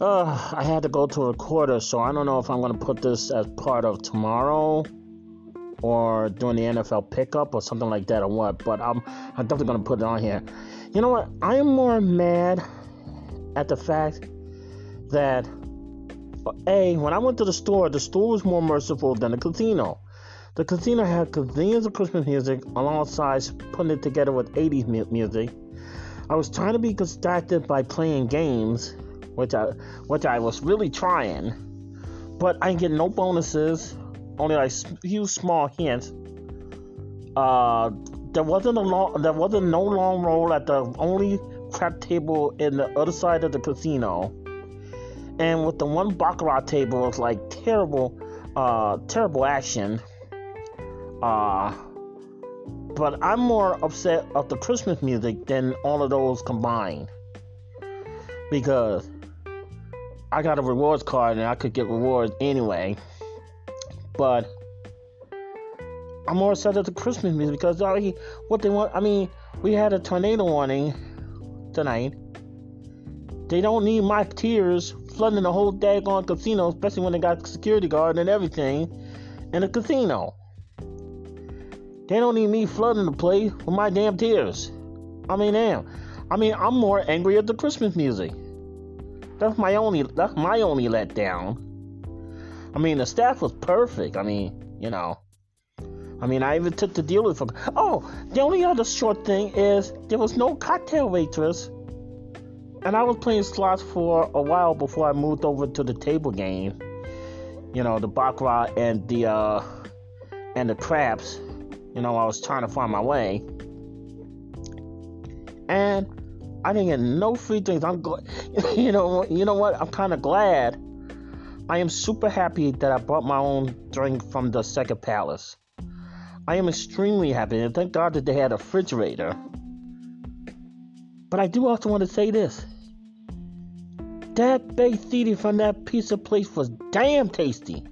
Uh, I had to go to a recorder, so I don't know if I'm going to put this as part of tomorrow or during the NFL pickup or something like that or what. But I'm, I'm definitely going to put it on here. You know what? I am more mad at the fact that, A, when I went to the store, the store was more merciful than the casino. The casino had convenience of Christmas music alongside putting it together with 80s music. I was trying to be distracted by playing games which I which I was really trying, but I get no bonuses, only like few small hints. Uh, there wasn't a long, there wasn't no long roll at the only crap table in the other side of the casino, and with the one baccarat table, it's like terrible, uh, terrible action. Uh, but I'm more upset of the Christmas music than all of those combined because I got a rewards card and I could get rewards anyway. But I'm more excited at the Christmas music because uh, already what they want. I mean, we had a tornado warning tonight. They don't need my tears flooding the whole daggone casino, especially when they got security guard and everything in the casino. They don't need me flooding the place with my damn tears. I mean, damn. I mean, I'm more angry at the Christmas music. That's my only that's my only letdown. I mean, the staff was perfect. I mean, you know. I mean, I even took the dealer for. Oh, the only other short thing is there was no cocktail waitress, and I was playing slots for a while before I moved over to the table game. You know, the baccarat and the uh, and the craps. You know, I was trying to find my way, and I didn't get no free drinks. I'm glad. You know, you know what? I'm kind of glad. I am super happy that I brought my own drink from the Second Palace. I am extremely happy, and thank God that they had a refrigerator. But I do also want to say this: that baked ziti from that pizza place was damn tasty.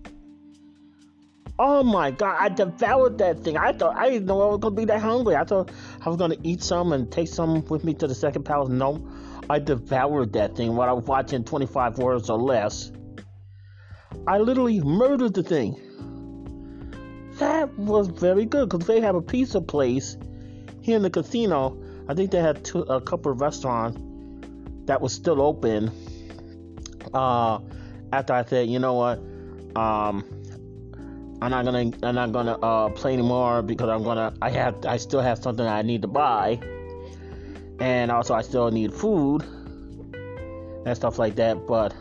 Oh my god, I devoured that thing. I thought I didn't know I was gonna be that hungry. I thought I was gonna eat some and take some with me to the second palace. No, I devoured that thing while I was watching 25 words or less. I literally murdered the thing. That was very good because they have a pizza place here in the casino. I think they had two, a couple of restaurants that was still open. Uh, after I said, you know what, um, I'm not gonna I'm not gonna uh, play anymore because I'm gonna I have I still have something I need to buy, and also I still need food and stuff like that. But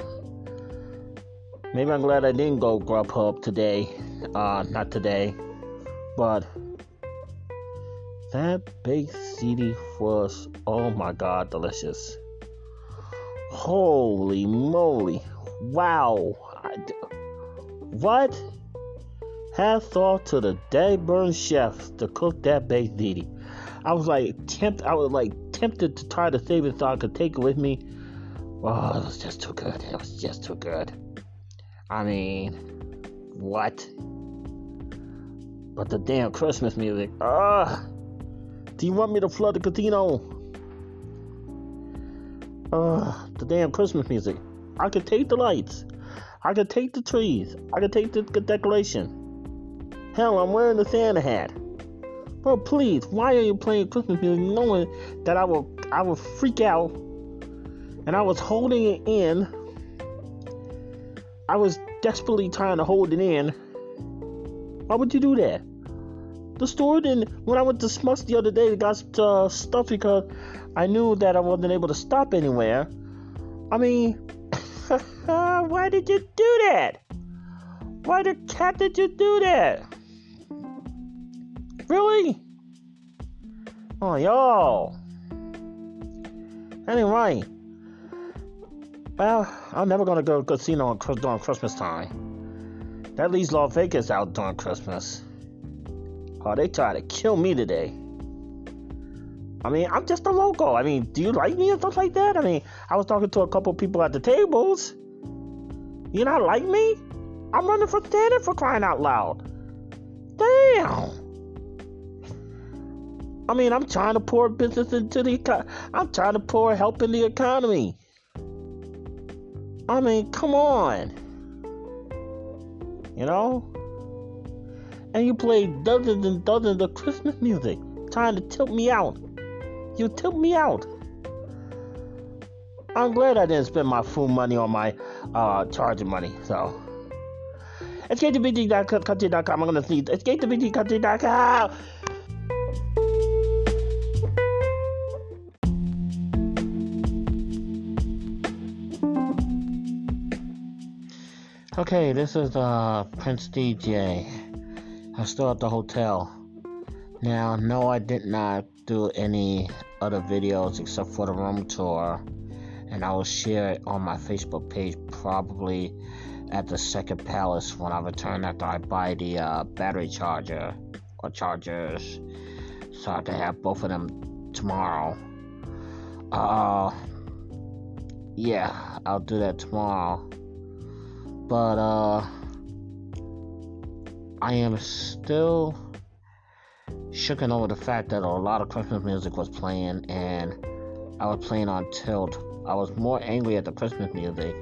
maybe I'm glad I didn't go Grubhub today. Uh, not today, but that baked ziti was oh my god delicious. Holy moly! Wow! I, what? Hats off to the Dagburn chefs to cook that baked ziti. I was like tempt I was like tempted to try to save it so I could take it with me. Oh, it was just too good. It was just too good. I mean, what? But the damn Christmas music. Ah, do you want me to flood the casino? Ah, the damn Christmas music. I could take the lights. I could take the trees. I could take the decoration. Hell, I'm wearing the Santa hat. Bro, please, why are you playing Christmas music knowing that I will I will freak out and I was holding it in. I was desperately trying to hold it in. Why would you do that? The store didn't. When I went to Schnucks the other day, it got uh, stuff because I knew that I wasn't able to stop anywhere. I mean, why did you do that? Why the cat did you do that? Really? Oh, y'all. Anyway. Well, I'm never gonna go to a casino during Christmas time. That leaves Las Vegas out during Christmas. Oh, they try to kill me today. I mean, I'm just a local. I mean, do you like me and stuff like that? I mean, I was talking to a couple people at the tables. You not like me? I'm running for standing for crying out loud. Damn. I mean, I'm trying to pour business into the. I'm trying to pour help in the economy. I mean, come on. You know? And you play dozens and dozens of Christmas music, trying to tilt me out. You tilt me out. I'm glad I didn't spend my full money on my uh, charging money. So, escape to bg.country.com. I'm going to see escape to bg.country.com. Okay, this is uh, Prince DJ. I'm still at the hotel. Now, no, I did not do any other videos except for the room tour, and I will share it on my Facebook page probably at the second palace when I return after I buy the uh, battery charger or chargers. So I can have both of them tomorrow. Uh, yeah, I'll do that tomorrow but uh I am still shooken over the fact that a lot of Christmas music was playing and I was playing on tilt. I was more angry at the Christmas music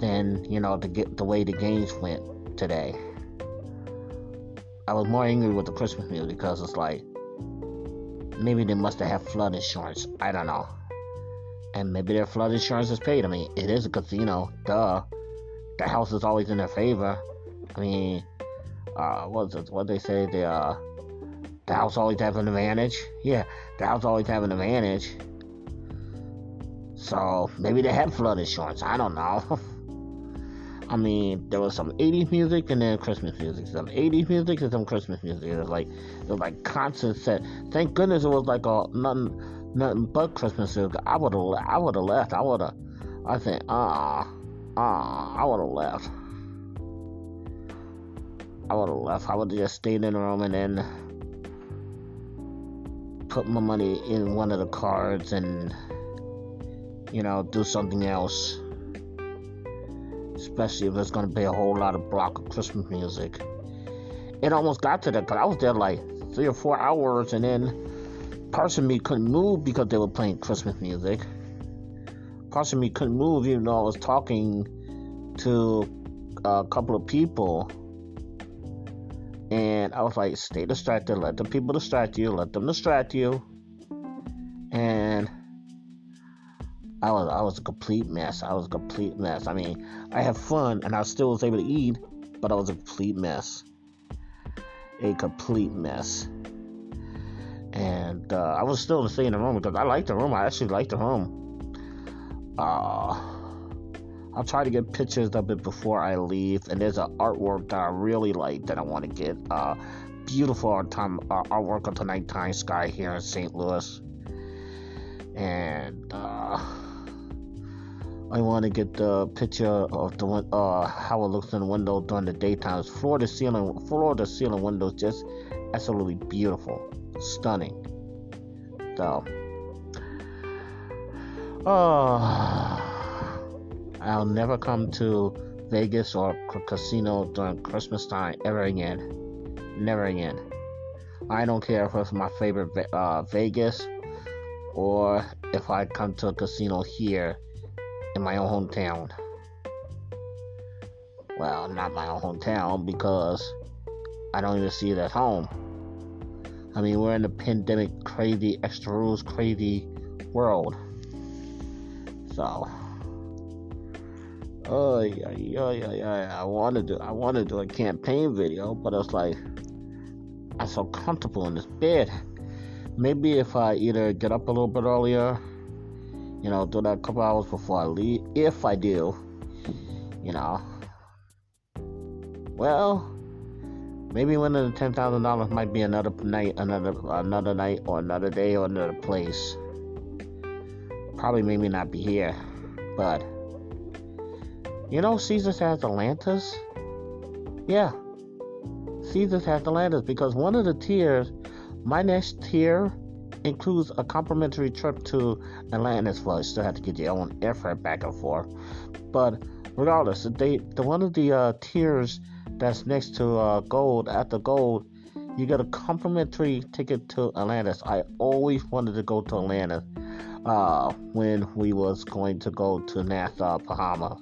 than, you know, the get the way the games went today. I was more angry with the Christmas music because it's like maybe they must have had flood insurance. I don't know and maybe their flood insurance is paid. I mean, it is a casino, duh. The house is always in their favor. I mean, uh, what's it? What they say? The uh, the house always have an advantage. Yeah, the house always have an advantage. So maybe they have flood insurance. I don't know. I mean, there was some 80s music and then Christmas music. Some 80s music and some Christmas music. It was like it was like constant set. Thank goodness it was like a nothing nothing but Christmas music. I would have I would have left. I would have. I think ah ah I would have left. I would have left. I would have just stayed in the room and then put my money in one of the cards and you know do something else especially if it's going to be a whole lot of block of Christmas music. It almost got to that because I was there like three or four hours, and then parts of me couldn't move because they were playing Christmas music. Parts of me couldn't move even though I was talking to a couple of people. And I was like, stay distracted, let the people distract you, let them distract you. And I was I was a complete mess. I was a complete mess. I mean, I had fun and I still was able to eat, but I was a complete mess. A complete mess. And uh, I was still stay in the room because I liked the room. I actually liked the room. Uh, I'll try to get pictures of it before I leave. And there's an artwork that I really like that I want to get. Uh, beautiful time, uh, artwork of the nighttime sky here in St. Louis. And uh, I want to get the picture of the uh, how it looks in the window during the daytime. Floor to ceiling, floor to ceiling windows, just absolutely beautiful, stunning. So, oh, I'll never come to Vegas or casino during Christmas time ever again. Never again. I don't care if it's my favorite uh, Vegas or if I come to a casino here in my own hometown. Well, not my own hometown because I don't even see it at home. I mean, we're in a pandemic, crazy, extra rules, crazy world. So, oh yeah, yeah, yeah, yeah. I want to I want to do a campaign video, but it's like I'm so comfortable in this bed. Maybe if I either get up a little bit earlier you know, do that a couple hours before I leave. If I do, you know, well, maybe winning the ten thousand dollars might be another night, another another night, or another day, or another place. Probably maybe not be here, but you know, Caesars has Atlantis. Yeah, Caesars has Atlantis because one of the tiers, my next tier includes a complimentary trip to Atlantis. Well, you still have to get your own airfare back and forth. But regardless, they the one of the uh, tiers that's next to uh, gold at the gold, you get a complimentary ticket to Atlantis. I always wanted to go to Atlantis. uh, when we was going to go to Nassau, Bahama.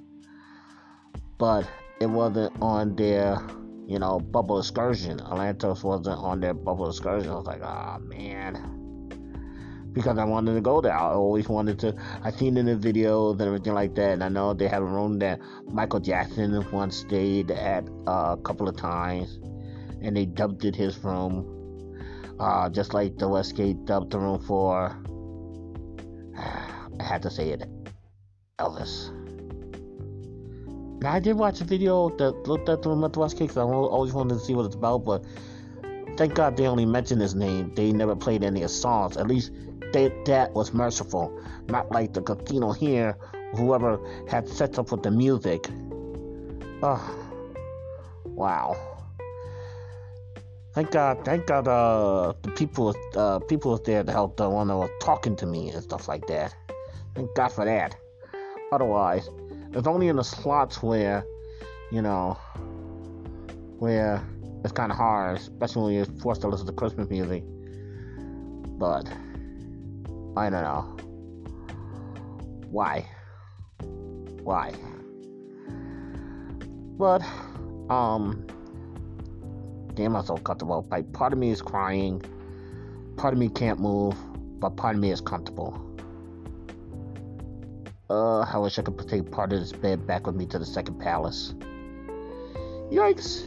But it wasn't on their, you know, bubble excursion. Atlantis wasn't on their bubble excursion. I was like, oh, man. Because I wanted to go there. I always wanted to. I seen in the videos and everything like that. And I know they have a room that Michael Jackson once stayed at uh, a couple of times. And they dubbed it his room. Uh, just like the Westgate dubbed the room for I had to say it. Elvis. Now, I did watch a video that looked at the Mental West Case. I always wanted to see what it's about, but thank God they only mentioned his name. They never played any of his songs. At least they, that was merciful. Not like the casino here, whoever had set up with the music. Oh, wow. Thank God, thank God, uh, the people, uh, people was there to help the one that was talking to me and stuff like that. Thank God for that. Otherwise, it's only in the slots where, you know, where it's kind of hard, especially when you're forced to listen to Christmas music. But I don't know why. Why? But um damn, I'm so comfortable. Like, part of me is crying, part of me can't move, but part of me is comfortable. Uh, I wish I could take part of this bed back with me to the second palace. Yikes.